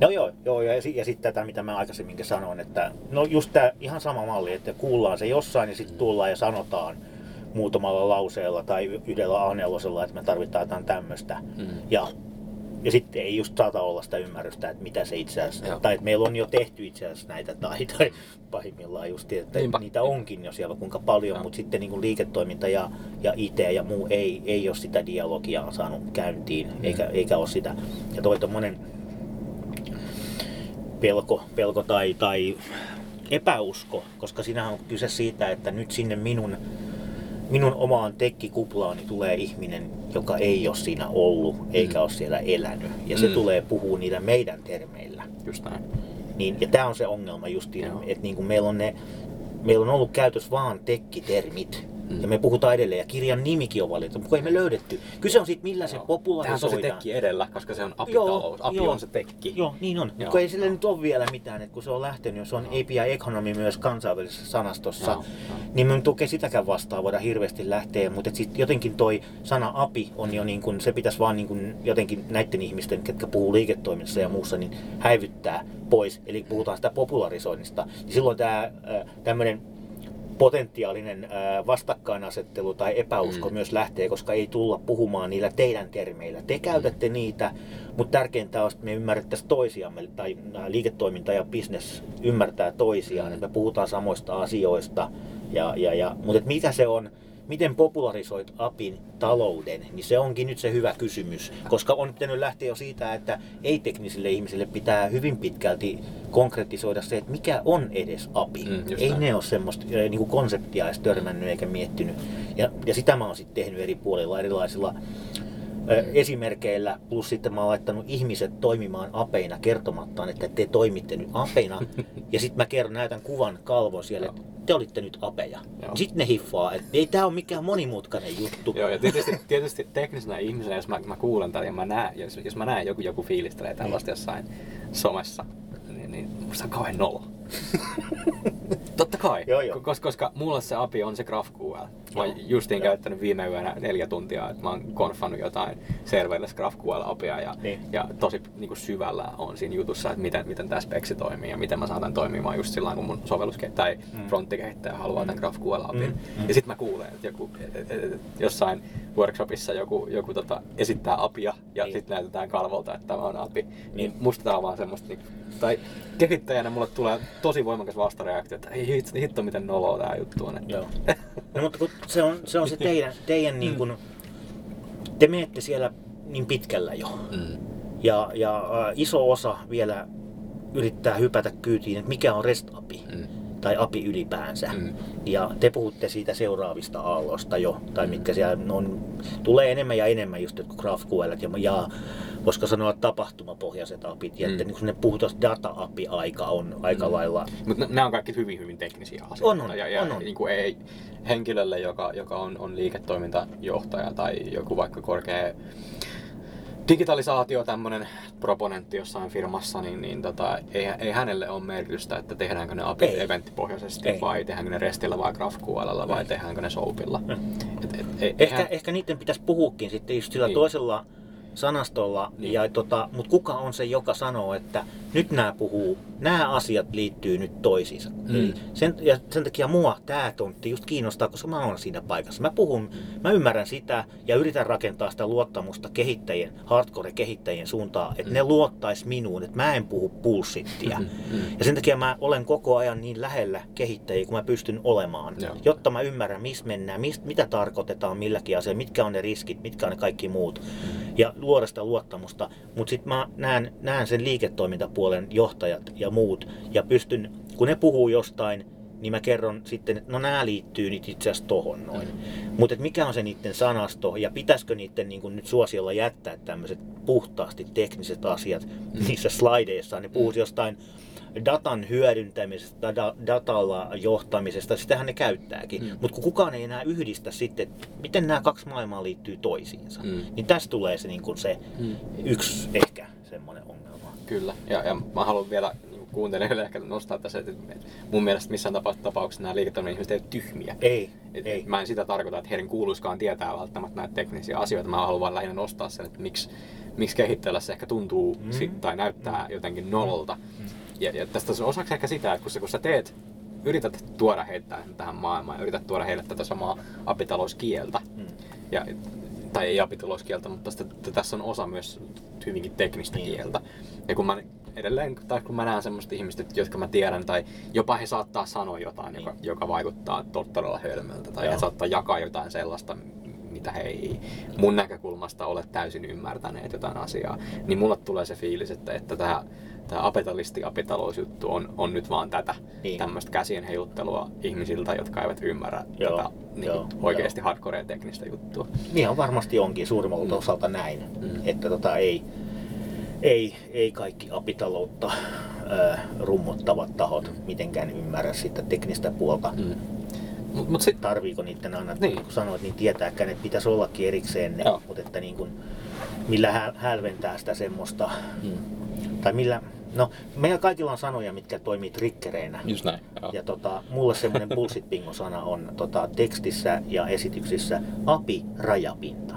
No joo, joo ja, ja sitten tätä, mitä mä aikaisemminkin sanoin, että no just tämä ihan sama malli, että kuullaan se jossain ja sitten tullaan ja sanotaan muutamalla lauseella tai yhdellä A4, että me tarvitaan jotain tämmöistä. Mm. Ja, ja sitten ei just saata olla sitä ymmärrystä, että mitä se itse asiassa, Joo. tai että meillä on jo tehty itse asiassa näitä, tai, tai pahimmillaan just, että Niinpä. niitä onkin jo siellä kuinka paljon, Joo. mutta sitten niin kuin liiketoiminta ja, ja IT ja muu ei, ei ole sitä dialogia saanut käyntiin, Mm. eikä, eikä ole sitä. Ja toi tommonen pelko, pelko tai, tai epäusko, koska siinähän on kyse siitä, että nyt sinne minun, minun omaan tekkikuplaani tulee ihminen, joka ei ole siinä ollut eikä Mm. ole siellä elänyt. Ja se Mm. tulee puhua niillä meidän termeillä. Just näin. Niin, ja tämä on se ongelma justiin, Joo. että niin kuin meillä on ne Meillä on ollut käytössä vaan tekkitermit. Mm. Ja me puhutaan edelleen, ja kirjan nimikin on valittu, mutta ei me löydetty. Kyse on siitä, millä se Joo. Tähän on popularisoidaan. tekki edellä, koska se on apitalous. Api joo. on se tekki. Joo, niin on. Kun ei sille nyt ole vielä mitään, että kun se on lähtenyt, se on API Economy myös kansainvälisessä sanastossa, Joo, niin me nyt oikein sitäkään vastaan voida hirveästi lähteä, mutta sitten jotenkin toi sana api on jo niin kuin, se pitäisi vaan niin kuin jotenkin näiden ihmisten, ketkä puhuu liiketoiminnassa ja muussa, niin häivyttää pois. Eli puhutaan sitä popularisoinnista. Niin silloin tämä tämmöinen potentiaalinen vastakkainasettelu tai epäusko Mm. myös lähtee, koska ei tulla puhumaan niillä teidän termeillä. Te käytätte Mm. niitä, mutta tärkeintä on, että me ymmärrettäisiin toisiamme, tai liiketoiminta ja business ymmärtää toisiaan, Mm. että me puhutaan samoista asioista. Ja, ja, ja, mutta et mikä se on, miten popularisoit APin talouden, niin se onkin nyt se hyvä kysymys. Koska on pitänyt lähteä jo siitä, että ei-teknisille ihmisille pitää hyvin pitkälti konkretisoida se, että mikä on edes API. Mm, ei näin. ne ole semmoista eh, niin kuin konseptia edes törmännyt eikä miettinyt. Ja, ja sitä mä oon sitten tehnyt eri puolilla erilaisilla ö, esimerkkeillä, plus sitten mä oon laittanut ihmiset toimimaan apeina kertomattaan, että te toimitte nyt apeina. ja sitten mä kerron, näytän kuvan kalvon siellä, että te olitte nyt apeja. Sitten ne hiffaa, että ei tää ole mikään monimutkainen juttu. Joo, ja tietysti, tietysti teknisenä ihmisenä, jos mä, mä kuulen tämän ja mä näen, jos, jos mä näen joku, joku fiilistelee tällaista jossain somessa, niin, niin musta on kauhean nolo. Totta kai, Joo, joo. Koska, koska mulle se API on se GraphQL. Mä oon justiin käyttänyt viime yönä neljä tuntia, että mä oon konfannut jotain serverless GraphQL APIa ja, Niin. ja tosi niin kuin syvällä on siinä jutussa, että miten, miten tämä speksi toimii ja miten mä saatan toimimaan just sillä kun mun sovelluskehittäjä tai Mm. fronttikehittäjä haluaa tämän GraphQL APIin. Mm, mm. Ja sitten mä kuulen, että joku, et, et, et, jossain workshopissa joku, joku tota, esittää apia ja Niin. sitten näytetään kalvolta, että tämä on api. Niin, Niin. musta tää on vaan semmoista, niin, tai kehittäjänä mulle tulee tosi voimakas vastareaktio, että ei hitto, hitto miten noloa tää juttu on. Että, Joo. No, mutta kun se on se, on se teidän, teidän niin kuin, te menette siellä niin pitkällä jo. Mm. Ja, ja äh, iso osa vielä yrittää hypätä kyytiin, että mikä on REST-API Mm. Tai API ylipäänsä. Mm. Ja te puhutte siitä seuraavista aalloista jo, tai mitkä siellä on, tulee enemmän ja enemmän just jotkut GraphQL ja, ja voisiko sanoa tapahtumapohjaiset apit, ja Mm. että niin puhutaan data-api-aika on aika Mm. lailla Mutta nämä on kaikki hyvin, hyvin teknisiä asioita. On, on, ja, ja on, on. Niin kuin ei, henkilölle, joka, joka on, on liiketoimintajohtaja tai joku vaikka korkea digitalisaatio, tämmöinen proponentti jossain firmassa, niin, niin tota, ei, ei hänelle ole merkitystä, että tehdäänkö ne API Ei. eventtipohjaisesti Ei. vai tehdäänkö ne RESTillä vai GraphQLlla vai Ei. tehdäänkö ne SOAPilla. Mm. Et, et, ei, Ehkä, eihän- ehkä niiden pitäisi puhuakin sitten just sillä Niin. toisella sanastolla, Niin. ja tota, mutta kuka on se, joka sanoo, että nyt nämä puhuu, nämä asiat liittyy nyt toisiinsa. Mm. Eli Sen, ja sen takia mua tämä tontti just kiinnostaa, koska mä oon siinä paikassa. Mä puhun, mä ymmärrän sitä ja yritän rakentaa sitä luottamusta kehittäjien, hardcore-kehittäjien suuntaan, että Mm. ne luottais minuun, että mä en puhu bullshittia. Mm, mm. Ja sen takia mä olen koko ajan niin lähellä kehittäjiä kuin mä pystyn olemaan, Joo. jotta mä ymmärrän, missä mennään, mist, mitä tarkoitetaan milläkin asialla, mitkä on ne riskit, mitkä on ne kaikki muut. Ja luoda sitä luottamusta. Mutta sitten mä näen, näen sen liiketoimintapuolen johtajat ja muut, ja pystyn, kun ne puhuu jostain, niin mä kerron sitten, että no nämä liittyy nyt itse asiassa tohon noin. Mutta mikä on se niiden sanasto ja pitäisikö niiden niin kun nyt suosiolla jättää tämmöiset puhtaasti tekniset asiat niissä slideissa. Ne puhuisi jostain datan hyödyntämisestä, da, datalla johtamisesta, sitähän ne käyttääkin. Mm. Mm. Mutta kun kukaan ei enää yhdistä sitten, että miten nämä kaksi maailmaa liittyy toisiinsa, Mm. niin tästä tulee se, niin kun se Mm. yksi ehkä semmoinen ongelma. Kyllä, ja, ja mä haluan vielä niin kuuntelijoille ehkä nostaa tässä, että mun mielestä missään tapa- tapauksessa nämä liiketoiminnan ihmiset ei ole tyhmiä. Ei, Et, ei. mä en sitä tarkoita, että heidän kuuluiskaan tietää välttämättä näitä teknisiä asioita. Mä haluan vaan lähinnä nostaa sen, että miksi, miksi kehittäjällä se ehkä tuntuu Mm. mm. sit, tai näyttää jotenkin nololta. Ja, ja tästä on osaksi ehkä sitä, että kun sä, kun sä teet, yrität tuoda heitä tähän- tähän maailmaan ja yrität tuoda heille tätä samaa apitalouskieltä, Mm. ja, tai ei apitalouskieltä, mutta tästä, tässä on osa myös hyvinkin teknistä Niin. kieltä. Ja kun mä edelleen, tai kun mä näen semmoista ihmistä, jotka mä tiedän, tai jopa he saattaa sanoa jotain, joka, Niin. joka vaikuttaa to- todella hölmöltä, tai Joo. he saattaa jakaa jotain sellaista, mitä he ei mun näkökulmasta ole täysin ymmärtäneet jotain asiaa, niin mulle tulee se fiilis, että, että tämä tämä apetalisti apitalousjuttu on, on nyt vaan tätä Niin. tämmöistä käsien heiluttelua ihmisiltä, jotka eivät ymmärrä Joo, tätä niin joo, oikeasti joo. hardcore teknistä juttua. Niin on varmasti onkin suurimmalta Mm. osalta näin, Mm. että tota, ei, ei, ei kaikki apitaloutta ö, rummuttavat tahot mitenkään ymmärrä sitä teknistä puolta. Mm. Mut, mut sit, Tarviiko niiden aina, Niin. niin. kun sanoit, niin tietääkään, että pitäisi ollakin erikseen ne, Joo. mutta että niin kuin, millä häl- hälventää sitä semmoista, mm. Tai millä, no meillä kaikilla on sanoja, mitkä toimii triggereinä. Just näin. Joo. Ja tota, mulle semmoinen bullshit bingo sana on tota, tekstissä ja esityksissä api rajapinta.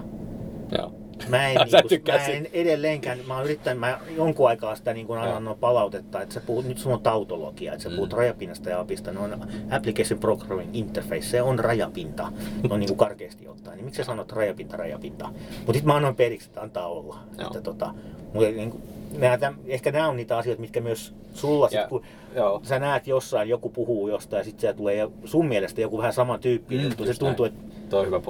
Joo. Mä en, niin kuin, mä en edelleenkään, mä oon yrittänyt, mä jonkun aikaa sitä niin kuin annan palautetta, että sä puhut, nyt sulla on tautologia, että sä Mm. puhut rajapinnasta ja apista, ne on Application Programming Interface, se on rajapinta, no niin kuin karkeasti ottaen, niin miksi sä sanot rajapinta, rajapinta? Mutta sitten mä annoin periksi, että antaa olla. Joo. Että, tota, mutta niin kuin, nää, täm, ehkä nämä on niitä asioita, mitkä myös sulla, sit, Ja- kun Joo. sä näet jossain, joku puhuu jostain ja sitten se tulee ja sun mielestä joku vähän saman tyyppinen Mm, juttu, se tuntuu, että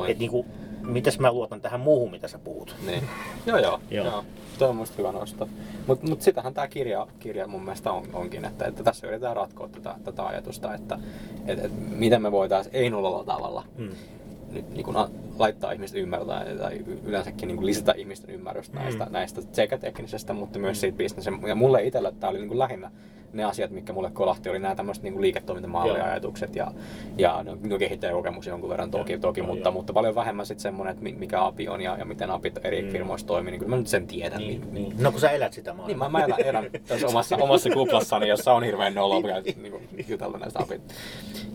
Et niinku, mitäs mä luotan tähän muuhun, mitä sä puhut? Niin. Joo, joo. Joo. joo. Toi on musta hyvä nosto. Mutta mut sitähän tämä kirja, kirja mun mielestä on, onkin, että, että tässä yritetään ratkoa tätä, tätä ajatusta, että et, et, miten me voitaisiin ei nollalla tavalla Mm. Nyt niin kuin laittaa ihmiset ymmärtää tai yleensäkin niin kuin lisätä ihmisten ymmärrystä näistä, Mm. näistä sekä teknisestä, mutta myös siitä bisneksen. Ja mulle itsellä tämä oli niin kuin lähinnä ne asiat, mitkä mulle kolahti, oli nämä tämmöiset niin liiketoimintamalliajatukset ja, ja no, no kehittäjäkokemus jonkun verran toki, Joo, toki joo, mutta, joo. mutta paljon vähemmän sitten semmoinen, että mi- mikä API on ja, ja miten APit eri Mm. firmoissa toimii, niin kyllä mä nyt sen tiedän. Niin, niin. No kun sä elät sitä Niin, maailmaa. mä, mä elän, elän tässä omassa, omassa kuplassani, jossa on hirveän noloa niin jutella näistä apit.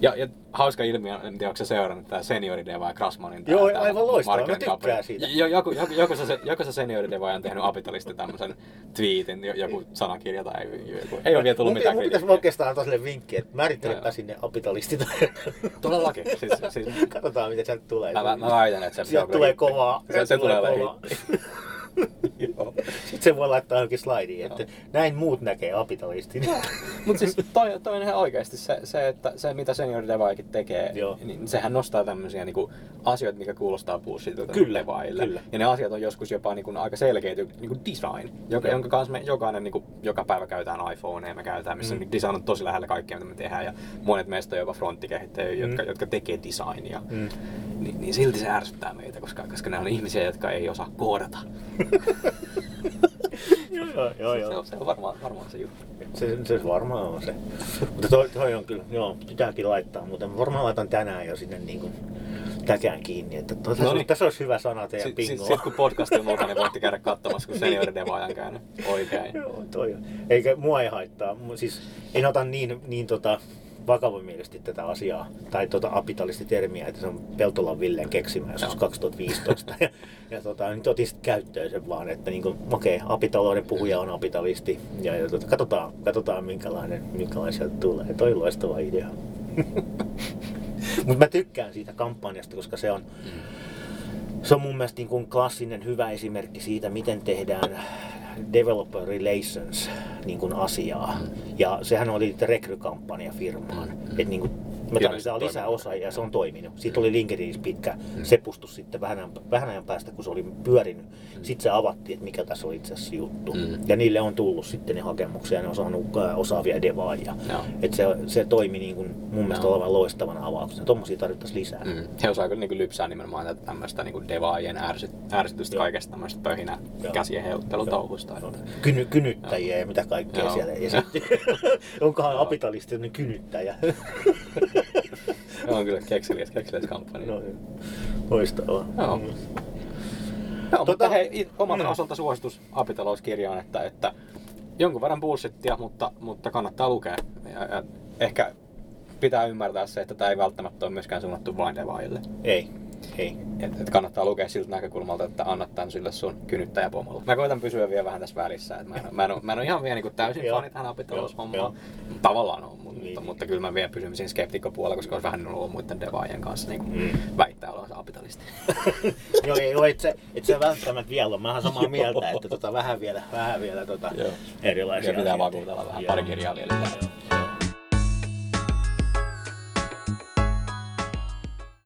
Ja, ja hauska ilmiö, en tiedä, onko sä seurannut tämä seniorideva ja Krasmanin. tää- Joo, tää aivan loistava, mä tykkään siitä. Jo, joku, joku, joku, se, joku se seniorideva on tehnyt apitalisti tämmöisen tweetin, jo- joku sanakirja tai joku. Ei ole vielä tullut Mun, mitään mun pitäisi kritiikkiä. oikeastaan antaa sille vinkki, että määrittelepä sinne apitalistit. Todellakin. Siis, siis, Katsotaan, mitä sieltä tulee. mä, mä, mä väitän, että se, tulee kovaa. Se, se tulee olemaan kovaa. Joo. Sitten se voi laittaa johonkin slaidiin, että näin muut näkee apitalistin. Mutta siis toi, toi on ihan oikeasti se, se, että se mitä senior devaajakin tekee, Joo. niin sehän nostaa tämmöisiä niinku asioita, mikä kuulostaa bullshitilta Kyllä, devaajille. kyllä. Ja ne asiat on joskus jopa niinku aika selkeitä, niinku design, joka, Joo. jonka kanssa me jokainen niinku, joka päivä käytetään iPhonea, me käytetään, missä Mm. mm. design on tosi lähellä kaikkea, mitä me tehdään. Ja monet meistä on jopa fronttikehittäjiä, Mm. jotka, jotka tekee designia. Mm. Niin, niin silti se ärsyttää meitä, koska, koska ne on ihmisiä, jotka ei osaa koodata. Joo, joo, Se, joo. on, se on varmaan, varmaan se juttu. Se, se varmaan on se. Mutta toi, toi on kyllä, joo, pitääkin laittaa, mutta mä varmaan laitan tänään jo sinne niin kuin täkään kiinni, että to, tässä, No niin. tässä olisi hyvä sana teidän Sitten sit, bingoa. sit, kun podcast on mukana, niin voitte käydä katsomassa, kun senior devaaja on käynyt oikein. Joo, toi on. Eikä mua ei haittaa. Siis en ota niin, niin tota, vakavamielisesti tätä asiaa, tai tota apitalisti-termiä, että se on Peltolan Villen keksimä joskus Joo. 2015. ja, ja tota, nyt otin sitten käyttöön sen vaan, että niin okei, okay, apitalouden puhuja on apitalisti, ja, ja tota, katsotaan, katsotaan minkälainen, minkälainen sieltä tulee. Toi loistava idea. Mutta mä tykkään siitä kampanjasta, koska se on, se on mun mielestä niin kuin klassinen hyvä esimerkki siitä, miten tehdään developer relations niin kuin asiaa. Ja sehän oli rekrykampanja firmaan. Että niin me tarvitaan lisää osaajia ja se on toiminut. Siitä oli LinkedInissä pitkä sepustus sitten vähän, ajan- vähän ajan päästä, kun se oli pyörinyt. Sitten se avattiin, että mikä tässä on itse asiassa juttu. Mm. Ja niille on tullut sitten ne hakemuksia ja ne on saanut osaavia devaajia. Joo. Et se, se toimi niin kuin mun mielestä Joo. olevan loistavana avauksena. Tuommoisia tarvittaisiin lisää. Mm. He osaa kyllä niin lypsää nimenomaan tätä tämmöistä niin devaajien ärsyt, ärsytystä Joo. kaikesta tämmöistä pöhinä Joo. käsien heiluttelutouhusta. Joo. Kyny, kynyttäjiä ja mitä kaikkea Joo. siellä. Ja sitten, onkohan apitalisti kynyttäjä? On kyllä kekseliäs, kekseliäs kampanja. no, loistavaa. Joo. Mm. Joo, mutta Tota- hei, i- omalta Mm. osalta suositus apitalouskirjaan, että, että jonkun verran bullshittia, mutta, mutta kannattaa lukea. Ja, ja ehkä pitää ymmärtää se, että tämä ei välttämättä ole myöskään suunnattu vain devaajille. Ei, ei. Et, et kannattaa lukea siltä näkökulmalta, että annat tän sille sun kynyttäjäpomolle. Mä koitan pysyä vielä vähän tässä välissä. Et mä, en, mä, en, mä en ole ihan vielä niin täysin fani tähän apitaloushommaan. Tavallaan on, mutta, Niin. mutta, kyllä mä vielä pysyn siinä skeptikkopuolella, koska olisi vähän ollut muiden devaajien kanssa niin Mm. väittää olevansa apitalisti. Joo, ei ole, et se, et se välttämättä vielä ole. Mä oon samaa mieltä, että tota, vähän vielä, vähän vielä tota, erilaisia Ja pitää vakuutella vähän pari kirjaa vielä. Joo.